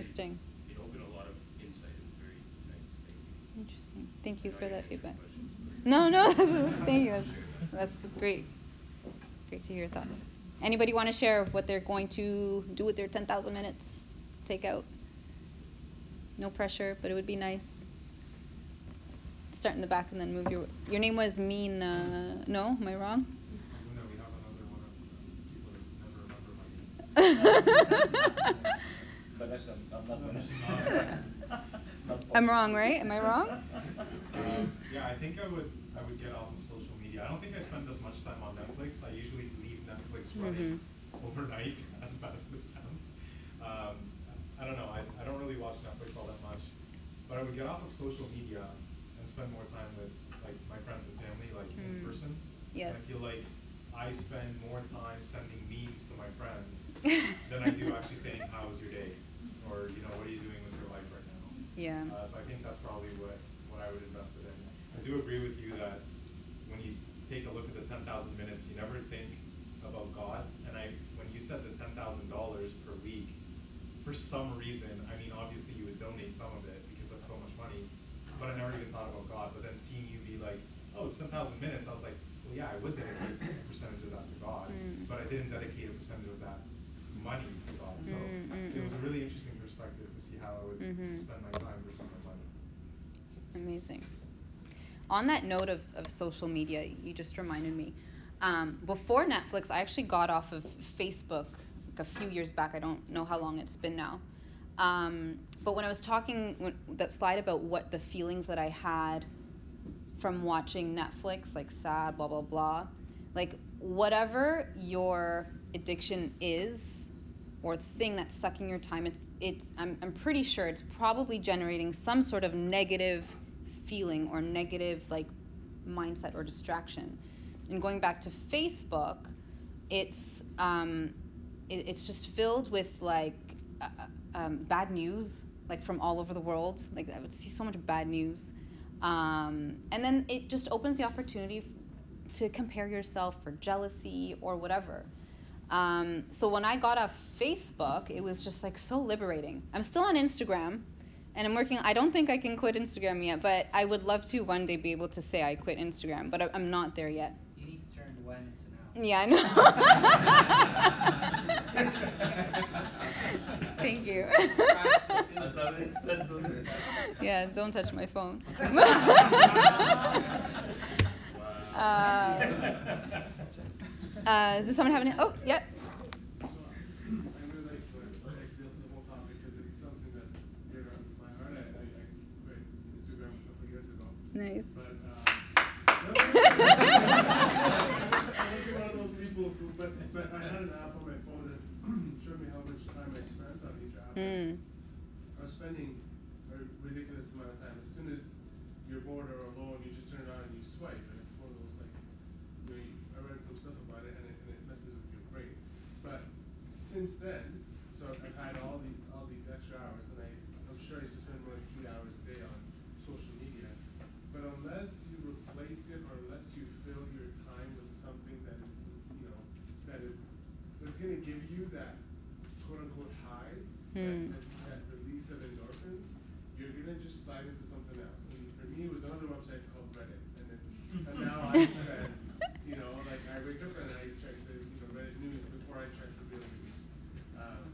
Interesting. It opened a lot of insight and very nice. Thank you. Interesting. Thank you for that feedback. No, no, *laughs* that's, thank you. That's, that's great. Great to hear your thoughts. Anybody want to share what they're going to do with their 10,000 minutes? Take out. No pressure, but it would be nice. Start in the back and then move your. Your name was Mean. Uh, no, am I wrong? No, we have another one of the people that never remember my *laughs* name. Vanessa, I'm not Vanessa. *laughs* I'm wrong, right? Am I wrong? Think I would I would get off of social media. I don't think I spend as much time on Netflix. I usually leave Netflix running *laughs* overnight, *laughs* as bad as this sounds. Um, I don't know. I, I don't really watch Netflix all that much, but I would get off of social media and spend more time with like my friends and family, like in Mm. person. Yes. And I feel like I spend more time sending memes to my friends *laughs* than I do actually saying how was your day, or you know what are you doing with your life right now. Yeah. Uh, so I think that's probably what, what I would invest it in. I do agree with you that when you take a look at the ten thousand minutes, you never think about God. And I, when you said the ten thousand dollars per week, for some reason, I mean, obviously you would donate some of it because that's so much money. But I never even thought about God. But then seeing you be like, oh, it's ten thousand minutes, I was like, well, yeah, I would dedicate a percentage of that to God, Mm. but I didn't dedicate a percentage of that money to God. So Mm, mm, it was a mm. really interesting perspective to see how I would Mhm. spend my time versus my money. Amazing. On that note of, of social media, you just reminded me. Um, before Netflix, I actually got off of Facebook like a few years back. I don't know how long it's been now. Um, but when I was talking when, that slide about what the feelings that I had from watching Netflix, like sad, blah blah blah, like whatever your addiction is or thing that's sucking your time, it's it's I'm I'm pretty sure it's probably generating some sort of negative feeling or negative like mindset or distraction. And going back to Facebook, it's um, it, it's just filled with like uh, um, bad news, like from all over the world. Like I would see so much bad news, um, and then it just opens the opportunity f- to compare yourself for jealousy or whatever. Um, so when I got off Facebook, it was just like so liberating. I'm still on Instagram, and I'm working. I don't think I can quit Instagram yet, but I would love to one day be able to say I quit Instagram, but I, I'm not there yet. You need to turn when into now. Yeah, I know. *laughs* Thank you. yeah, don't touch my phone. *laughs* *laughs* uh, uh, does someone have any? Oh, yep. I really like the, like the, the whole topic because it's something that's dear to my heart. I, I, I quit Instagram a couple years ago. Nice. But, uh, I wasn't one of those people who, but, but I had an app on my phone that showed me how much time I spent on each app. Mm. I was spending a ridiculous amount of time. As soon as you're bored or alone, you just turn it on and you swipe, and it's one of those like, you know, I read some stuff about it, and it, and it messes with your brain. But since then, so I've, I've had all the all these extra hours, and I I'm sure I used to spend more than three hours a day on social media. But unless you replace it, or unless you fill your time with something that is, you know, that is that's gonna give you that quote unquote high, Hmm. that, that, that release of endorphins, you're gonna just slide into something else. And for me, it was another website called Reddit, and it's and now I spend, you know, like I wake up and I check the you know Reddit news before I check the real news. Um,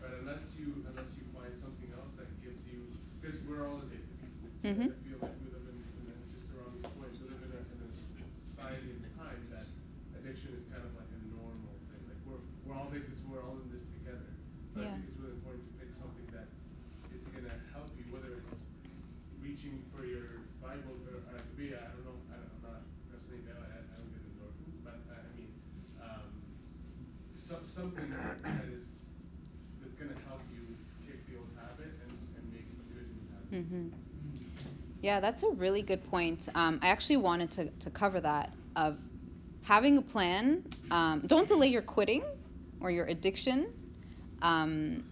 but unless you unless you find something else that gives you, because we're all addicted. Mhm. I feel like we live in, in a, just to Rami's point, we live in a, in a society and time that addiction is kind of like a normal thing. Like we're we're all addicted, so we're all in this together. But I Yeah. think it's really important to pick something that is gonna help you, whether it's reaching for your Bible or uh, be I don't know, I don't, I'm not personally there, I, I don't get endorphins, but uh, I mean, um, so, something that is that's gonna help you kick the old habit and, and make a good habit. hmm Yeah, that's a really good point. Um, I actually wanted to, to cover that of having a plan. Um, don't delay your quitting or your addiction, um,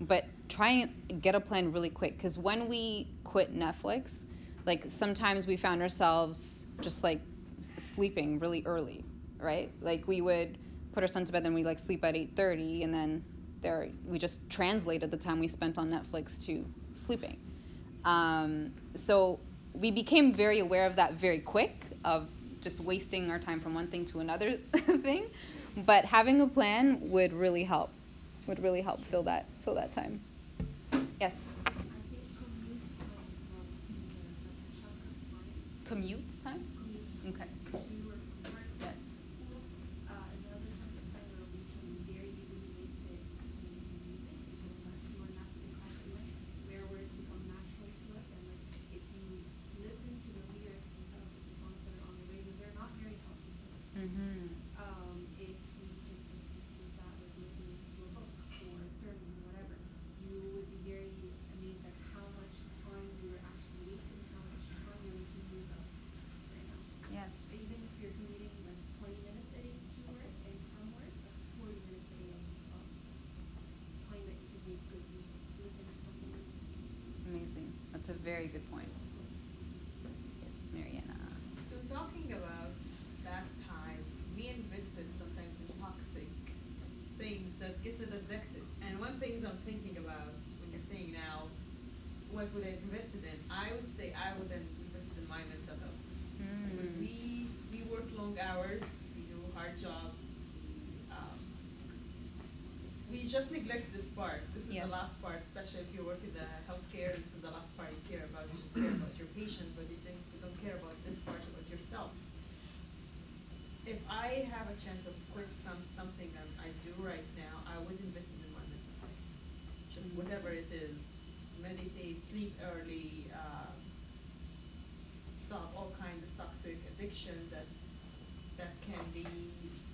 but try and get a plan really quick. Because when we quit Netflix, like sometimes we found ourselves just like sleeping really early, right? Like we would put our son to bed, then we like sleep at 8:30, and then there we just translated the time we spent on Netflix to sleeping. Um, so we became very aware of that very quick of just wasting our time from one thing to another *laughs* thing. But having a plan would really help. Would really help fill that fill that time. Yes. Commute time? Very good point. Yes, Mariana. So talking about that time, we invested sometimes in toxic things that gets us addicted. And one thing I'm thinking about when you're saying now, what would I invested in? I would say I would have invested in my mental health. Because Mm. we we work long hours, we do hard jobs, we um, we just neglect this part. This is Yeah. the last part, especially if you work in the healthcare. This is the last part you care about. You just care about your patients, but you think you don't care about this part about yourself. If I have a chance of quit some something that I do right now, I would invest in my mental health. Just whatever it is, meditate, sleep early, uh, stop all kinds of toxic addiction that's that can be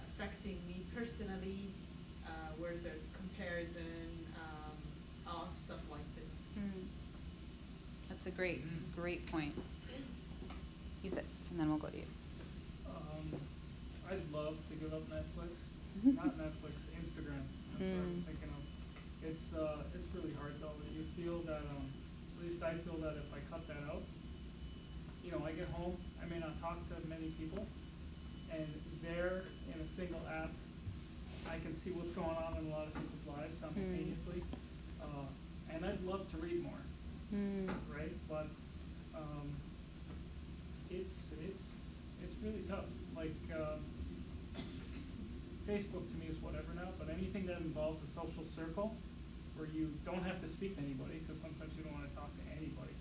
affecting me personally, uh, where there's comparison, um, all stuff like this. Mm. That's a great, great point. Yusuf, and then we'll go to you. Um, I'd love to give up Netflix. *laughs* Not Netflix, Instagram. That's what I was Mm. thinking of. It's uh, it's really hard though. You feel that um, at least I feel that if I cut that out, you know, I get home, I may not talk to many people, and there in a single app, I can see what's going on in a lot of people's lives simultaneously. Uh, and I'd love to read more, Mm. right? But um, it's it's it's really tough. Like um, Facebook to me is whatever now, but anything that involves a social circle where you don't have to speak to anybody because sometimes you don't want to talk to anybody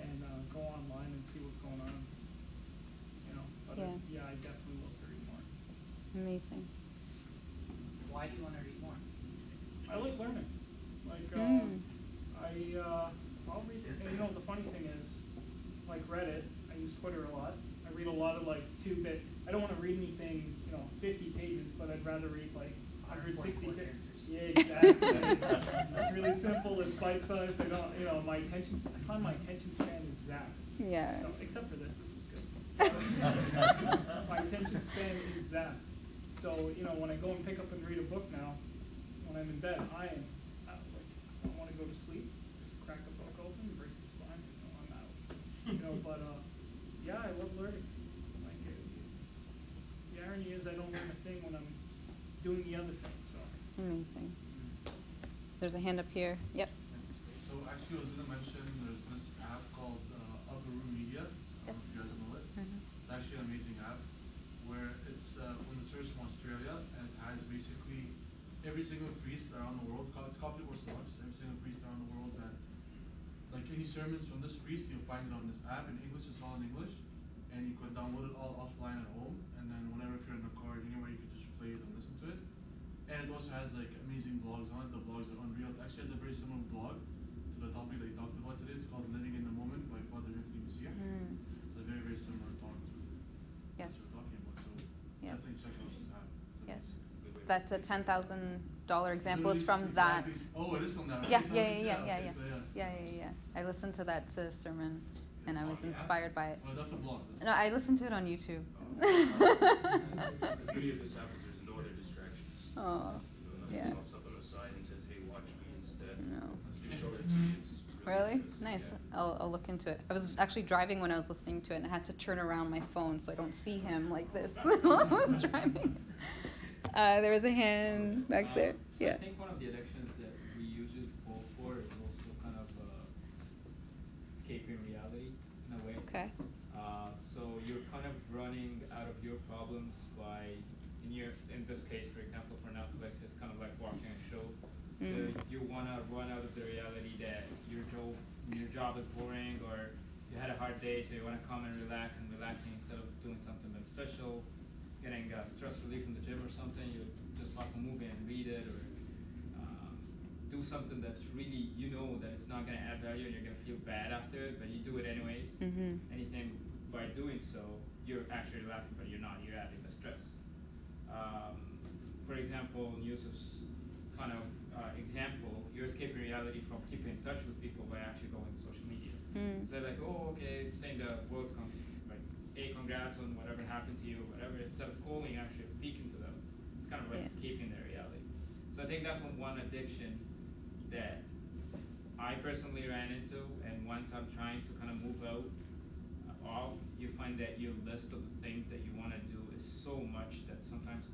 and uh, go online and see what's going on. You know, but Yeah. it, yeah, I definitely love to read more. Amazing. Why do you wanna read more? I like learning. Like Mm. um, I uh, I'll read. And you know the funny thing is, like Reddit, I use Twitter a lot. I read a lot of like two bit. I don't want to read anything, you know, 50 pages, but I'd rather read like 160 144 pa- characters. Yeah, exactly. *laughs* it's really simple. It's bite sized. I don't, you know, my attention. sp- I find my attention span is zapped. Yeah. So except for this, this was good. *laughs* my attention span is zapped. So you know, when I go and pick up and read a book now, when I'm in bed, I am uh, like I don't want to go to sleep. Just crack the book open, break the spine, you know, I'm out. You know, but uh, yeah, I love learning. Like it, the irony is, I don't learn a thing when I'm doing the other thing. So. Amazing. There's a hand up here. Yep. So actually, I was gonna mention there's this app called uh, Ugaru Media. I don't know if you guys know it. Mhm. It's actually an amazing app uh, from the source from Australia and has basically every single priest around the world. It's Coptic Orthodox. Every single priest around the world that like any sermons from this priest, you'll find it on this app in English. It's all in English, and you can download it all offline at home. And then whenever if you're in the car, anywhere, you can just play it and listen to it. And it also has like amazing blogs on it. The blogs are unreal. It actually has a very similar blog to the topic that you talked about today. It's called Living in the Moment by Father Anthony Messeh. Mm. It's a very very similar talk to Yes. what we're talking about. So Yes. definitely check out this app. It's Yes. amazing. That's a ten thousand dollar example is Literally, from that. exactly. Oh, it is from that. Yeah, yeah, yeah, yeah, yeah, yeah, yeah, yeah, yeah, yeah. I listened to that uh, sermon, and I was inspired by it. Oh, that's a blog. That's No, I listened to it on YouTube. *laughs* *laughs* The beauty of this app is there's no other distractions. Oh, yeah. pops up on the side and says, hey, watch me instead. No. Just show it to you. It's Really? Nice. Yeah. I'll, I'll look into it. I was actually driving when I was listening to it, and I had to turn around my phone so I don't see him like this *laughs* while I was *laughs* driving. Uh, there was a hand back there. Yeah. I think one of the addictions that we usually fall for is also kind of uh, escaping reality in a way. Okay. Uh, so you're kind of running out of your problems by, in your, in this case, for example, for Netflix, it's kind of like watching a show. So Mm. you wanna run out of the reality that your job, your job is boring, or you had a hard day, so you wanna come and relax, and relaxing instead of doing something beneficial, getting uh, stress relief in the gym or something, you just watch a movie and read it, or um, do something that's really you know that it's not gonna add value and you're gonna feel bad after it, but you do it anyways. Mhm. And you think by doing so you're actually relaxing, but you're not. You're adding the stress. Um, for example, news is kind of example, you're escaping reality from keeping in touch with people by actually going to social media. Mm. So like, oh, okay, saying the world's con- like, hey, congrats on whatever happened to you, whatever. Instead of calling, actually speaking to them, it's kind of like Yeah. escaping their reality. So I think that's one- addiction that I personally ran into, and once I'm trying to kind of move out uh, of, you find that your list of the things that you want to do is so much that sometimes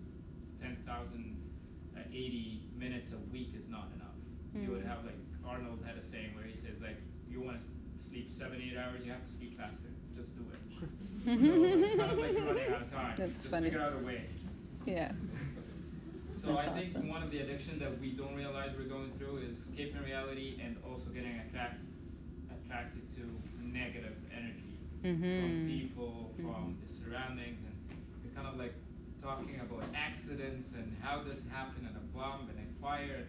10,000, uh, 80 minutes a week is not enough. You would Mm. have like Arnold had a saying where he says like, you want to sleep seven, eight hours, you have to sleep faster. Just do it. *laughs* so it's kind of like you're running out of time. That's Just funny. figure out a way. Yeah. So I think awesome. one of the addiction that we don't realize we're going through is escaping reality and also getting attract, attracted to negative energy from Mhm. people, from Mhm. the surroundings, and you're kind of like talking about accidents and how this happened and a bomb and a fire.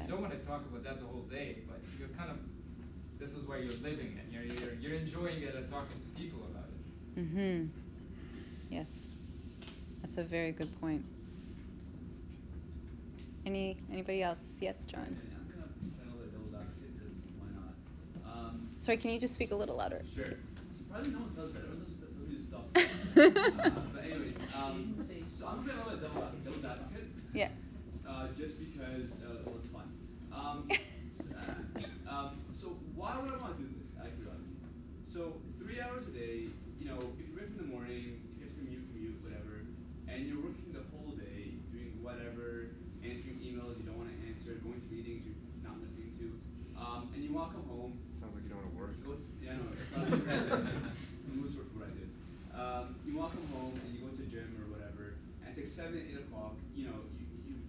You don't want to talk about that the whole day, but you're kind of this is where you're living and you're you're, you're enjoying it and talking to people about it. Mhm. Yes. That's a very good point. Any anybody else? Yes, John. I'm gonna play a little bit devil's advocate because why not? Um, Sorry, can you just speak a little louder? Sure. Surprisingly, no one does that. Everyone does, does stuff. *laughs* uh, but anyways, um, so I'm gonna play a little bit devil, devil's advocate. Yeah. Uh, just because uh, well, it's fun. Um, s- *laughs* uh, um, so why would I want to do this? Out of curiosity. So three hours a day. You know, if you wake up in the morning, you get to commute, commute, whatever, and you're working the whole day doing whatever, answering emails you don't want to answer, going to meetings you're not listening to, um, and you walk home. Sounds like you don't want to work. You go to, yeah, no, *laughs* uh, most work for what I do. Um, you want to come home and you go to the gym or whatever, and it's like seven, eight o'clock. You know, you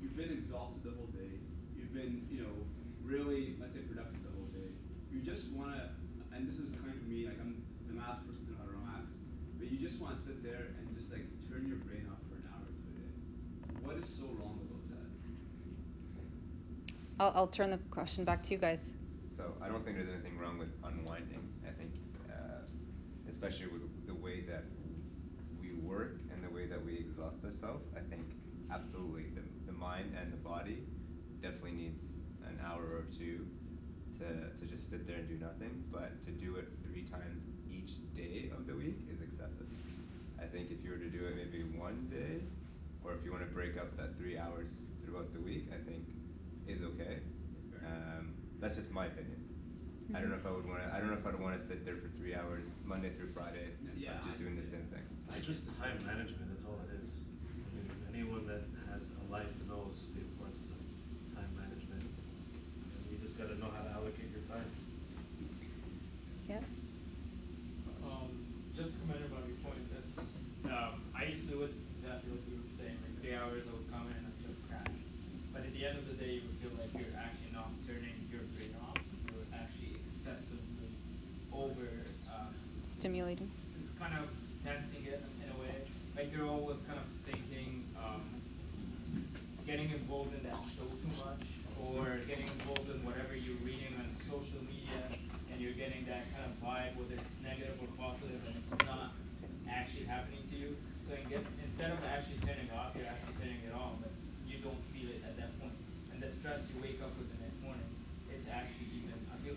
you you've been exhausted the whole day. You've been, you know, really let's say productive the whole day. You just want to, and this is coming from me, like I'm the last person to know how to relax, but you just want to sit there and just like turn your brain off for an hour or two a day. What is so wrong about that? I'll I'll turn the question back to you guys. So I don't think there's anything wrong with unwinding. I think, uh, especially with the way that we work and the way that we exhaust ourselves, I think absolutely the, the mind and the body definitely needs an hour or two to, to just sit there and do nothing. But to do it three times each day of the week is excessive. I think if you were to do it maybe one day, or if you want to break up that three hours throughout the week, I think is okay. Um, that's just my opinion. I don't know if I would want to. I don't know if I'd want to sit there for three hours Monday through Friday, Yeah, just I- doing the same thing. It's just the time management, that's all it is. I mean, anyone that has a life knows the importance of time management. And you just gotta know how to allocate your time. Yeah. Um, just to comment about your point, that's, um, I used to do it exactly what you were saying, like three hours I would come in and just crash. But at the end of the day, you would feel like you're actually not turning your brain off, you're actually excessively over, um, Stimulating. it's kind of tensing it in a way. Like you're always kind of thinking, um, getting involved in that show too much, or getting involved in whatever you're reading on social media, and you're getting that kind of vibe, whether it's negative or positive, and it's not actually happening to you. So get, instead of actually turning off, you're actually turning it on, but you don't feel it at that point. And the stress you wake up with the next morning, it's actually even. I feel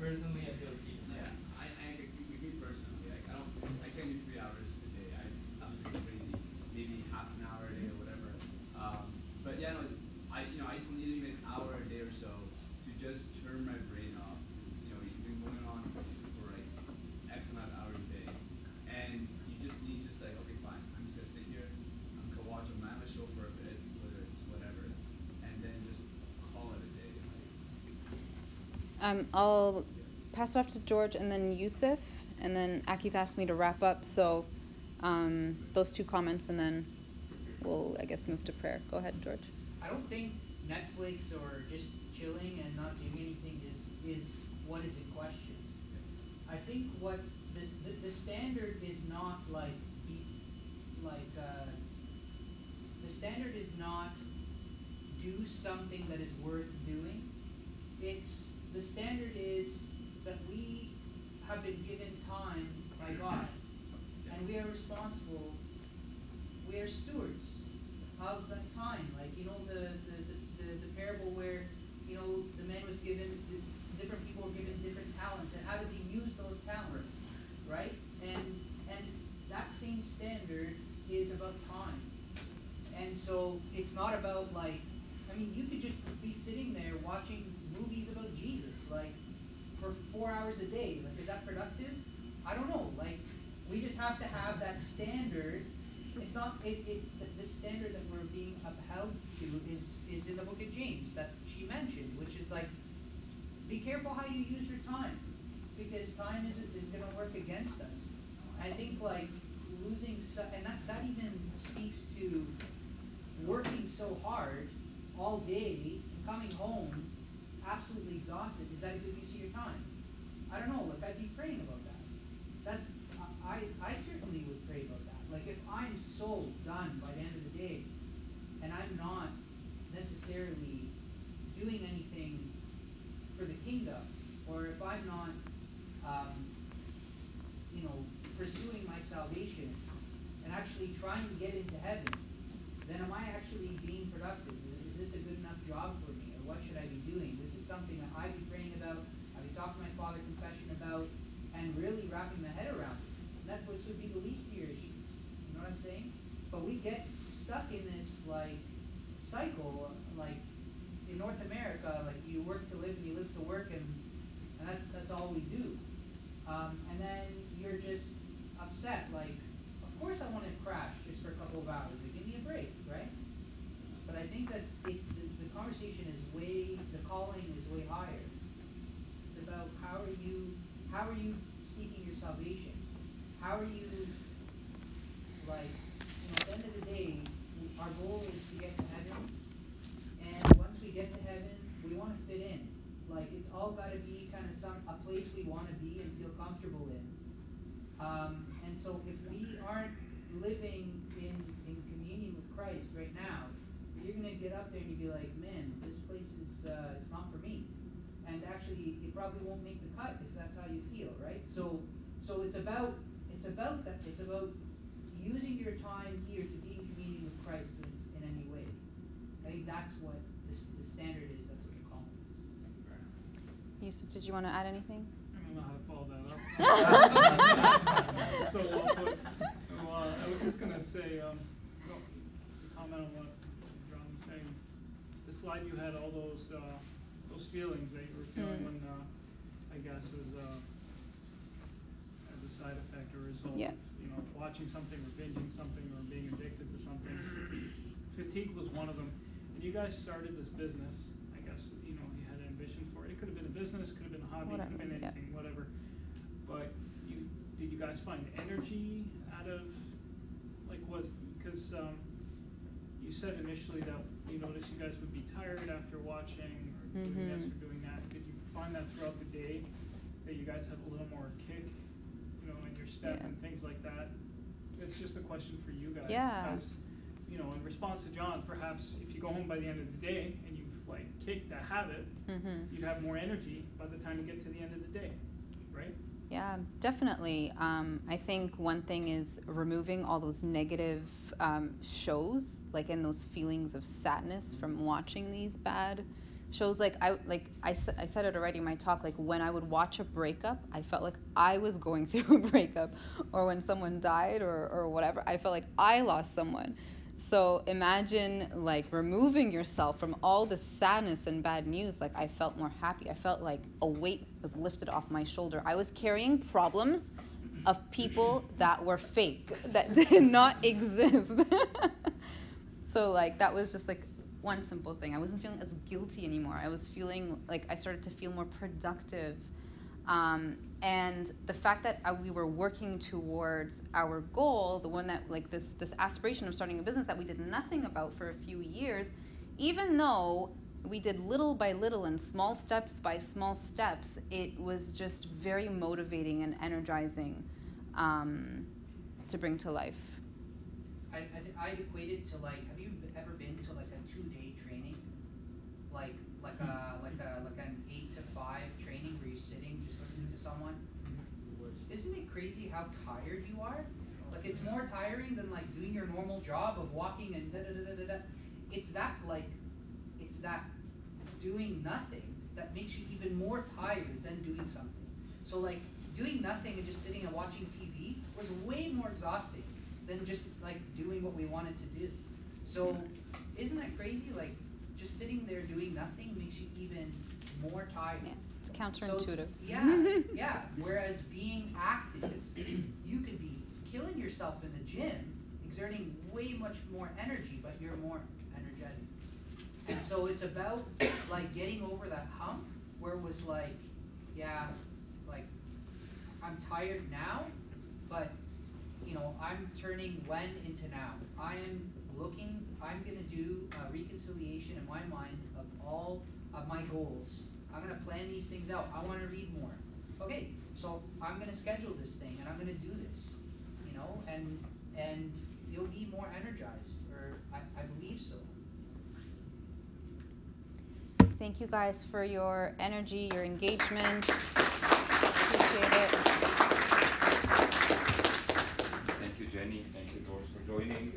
personally, I feel it's even. Yeah, I, I agree with me personally. Like, I don't, I can't do three hours a day. I, I'm just crazy. Maybe half an hour a day or whatever. Um, but yeah, no, I, you know, I used to need even an hour a day or so to just turn my brain off. 'Cause, you know, you've been going on for, for like X amount of hours a day, and you just need just like, okay, fine. I'm just gonna sit here. I'm gonna watch a mammoth show for a bit, whether it's whatever, Um, I'll pass it off to George and then Yusuf, and then Aki's asked me to wrap up. So um, those two comments, and then we'll, I guess, move to prayer. Go ahead, George. I don't think Netflix or just chilling and not doing anything is is what is in question. I think what the the, the standard is not like be, like uh, the standard is not do something that is worth doing. It's the standard is that we have been given time by God, and we are responsible. We are stewards of that time. Like you know the the, the, the, the parable where you know the man was given different people were given different talents, and how did they use those talents, right? And and that same standard is about time. And so it's not about like I mean you could just be sitting there watching movies about Jesus, like for four hours a day. Like is that productive? I don't know. Like we just have to have that standard it's not it, it the, standard that we're being upheld to is is in the book of James that she mentioned, which is like be careful how you use your time because time is is going to work against us. I think like losing and that that even speaks to working so hard all day and coming home absolutely exhausted. Is that a good use of your time? I don't know. Like I'd be praying about that. That's I I certainly would pray about that. Like if I'm so done by the end of the day and I'm not necessarily doing anything for the kingdom, or if I'm not, um, you know, pursuing my salvation and actually trying to get into heaven, then am I actually being productive? Is, this a good enough job for me, or what should I be doing? Something that I'd be praying about, I'd be talking to my father confession about, and really wrapping my head around. Netflix would be the least of your issues You know what I'm saying? But we get stuck in this like cycle, like in North America, like you work to live and you live to work, and and that's that's all we do. Um, and then you're just upset, like, of course I want to crash just for a couple of hours. Like, give me a break, right? But I think that it, the, the conversation is way, the calling is way higher. It's about how are you, how are you seeking your salvation? How are you like, you know, at the end of the day, our goal is to get to heaven. And once we get to heaven, we want to fit in. Like, it's all got to be kind of some a place we want to be and feel comfortable in. Um, and so, if we aren't living in, in communion with Christ right now, you're going to get up there and you'll be like, man, this place is uh, it's not for me. And actually, it probably won't make the cut if that's how you feel, right? So, so it's about it's about that. It's about using your time here to be in communion with Christ in, in any way. I think that's what the, the standard is. That's what the calling is. Yusuf, did you want to add anything? I don't know how to follow that up. *laughs* so well put. Well, I was just gonna say, um, to comment on what John was saying. The slide you had all those uh, those feelings that you were feeling mm. when, uh, I guess, as a, as a side effect or result. Yeah you know, watching something or binging something or being addicted to something. *clears throat* Fatigue was one of them. And you guys started this business. I guess you know you had ambition for it. It could have been a business, could have been a hobby, whatever, could have been anything, yeah. whatever. But you did you guys find energy out of like was because um, you said initially that you noticed you guys would be tired after watching or mm-hmm. doing this or doing that. Did you find that throughout the day that you guys had a little more kick you know, in your step yeah. and things like that. It's just a question for you guys. Yeah. As, you know, in response to John, perhaps if you go home by the end of the day and you've like kicked a habit, mm-hmm. you'd have more energy by the time you get to the end of the day, right? Yeah, definitely. Um, I think one thing is removing all those negative um, shows, like in those feelings of sadness from watching these bad shows like I like I, I said it already in my talk like when I would watch a breakup I felt like I was going *laughs* through a breakup or when someone died or, or whatever I felt like I lost someone. So imagine like removing yourself from all the sadness and bad news like I felt more happy. I felt like a weight was lifted off my shoulder. I was carrying problems of people that were fake that *laughs* did not *laughs* exist. So like that was just like one simple thing. I wasn't feeling as guilty anymore. I was feeling like I started to feel more productive. Um, and the fact that uh, we were working towards our goal, the one that like this this aspiration of starting a business that we did nothing about for a few years, even though we did little by little and small steps by small steps, it was just very motivating and energizing um, to bring to life. I, I I'd equate it to like, have you ever been to like? A, like a, like an eight to five training where you're sitting just listening to someone? Isn't it crazy how tired you are? Like it's more tiring than like doing your normal job of walking and da da da da da. It's that like, it's that doing nothing that makes you even more tired than doing something. So like doing nothing and just sitting and watching TV was way more exhausting than just like doing what we wanted to do. So isn't that crazy? Like just sitting there doing nothing makes you even more tired. Yeah, it's counterintuitive. So yeah, *laughs* yeah. Whereas being active, *clears throat* you could be killing yourself in the gym, exerting way much more energy, but you're more energetic. And so it's about *coughs* like getting over that hump where it was like, yeah, like I'm tired now, but you know, I'm turning when into now. I am I'm going to do a reconciliation in my mind of all of my goals. I'm going to plan these things out. I want to read more. Okay, so I'm going to schedule this thing and I'm going to do this, you know, and and you'll be more energized, or I, I believe so. Thank you guys for your energy, your engagement. Appreciate it. Thank you, Jenny. Thank you, George, for joining.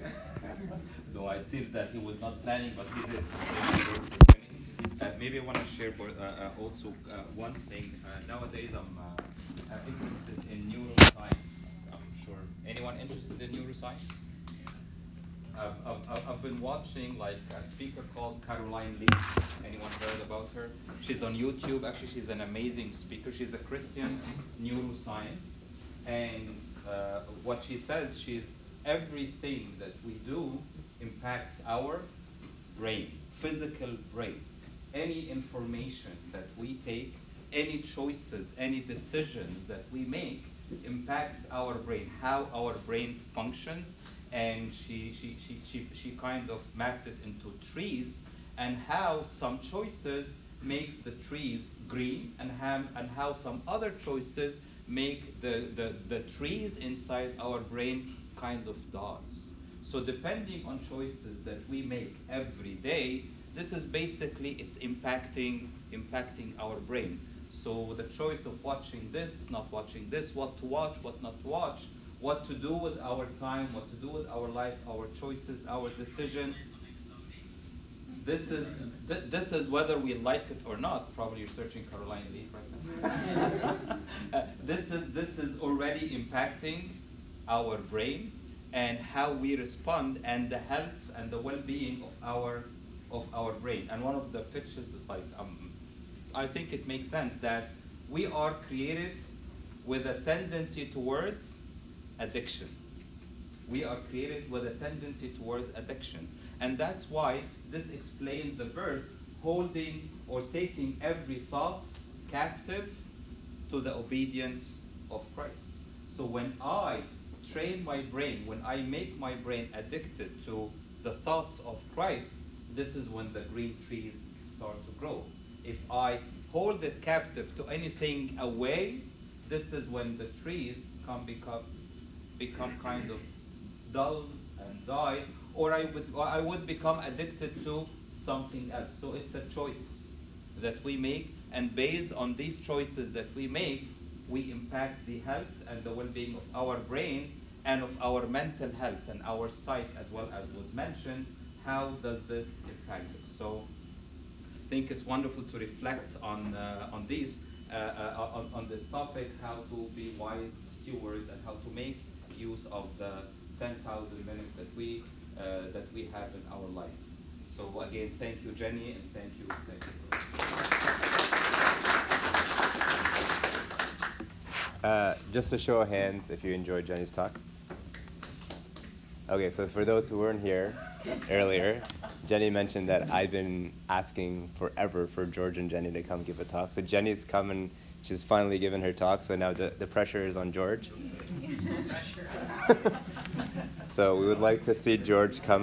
*laughs* Though it seems that he was not planning, but he did. Uh, maybe I want to share uh, uh, also uh, one thing. Nowadays, I'm interested in neuroscience. I'm sure. Anyone interested in neuroscience? I've, I've, I've been watching like a speaker called Caroline Leaf. Anyone heard about her? She's on YouTube. Actually, she's an amazing speaker. She's a Christian neuroscience, and uh, what she says, she's everything that we do impacts our brain, physical brain. Any information that we take, any choices, any decisions that we make impacts our brain, how our brain functions, and she, she, she, she, she kind of mapped it into trees and how some choices makes the trees green and how, and how some other choices make the, the, the trees inside our brain kind of dots. So depending on choices that we make every day, this is basically it's impacting impacting our brain. So the choice of watching this, not watching this, what to watch, what not to watch, what to do with our time, what to do with our life, our choices, our decisions. This is th- this is whether we like it or not. Probably you're searching Caroline Leaf right now. *laughs* uh, this is this is already impacting our brain and how we respond and the health and the well-being of our of our brain. And one of the pictures, like um, I think it makes sense that we are created with a tendency towards addiction. We are created with a tendency towards addiction. And that's why this explains the verse holding or taking every thought captive to the obedience of Christ. So when I train my brain, when I make my brain addicted to the thoughts of Christ, this is when the green trees start to grow. If I hold it captive to anything away, this is when the trees come become become kind of dulls and dies, or I would or I would become addicted to something else. So it's a choice that we make, and based on these choices that we make, we impact the health and the well-being of our brain and of our mental health and our sight as well as was mentioned. How does this impact us? So I think it's wonderful to reflect on uh, on these uh, uh, on, on this topic, how to be wise stewards and how to make use of the 10,000 minutes that we uh, that we have in our life. So again, thank you, Jenny, and thank you, thank you. Uh, just a show of hands if you enjoyed Jenny's talk. Okay, so for those who weren't here earlier, Jenny mentioned that I've been asking forever for George and Jenny to come give a talk. So Jenny's come and she's finally given her talk, so now the, the pressure is on George. *laughs* *laughs* so we would like to see George come.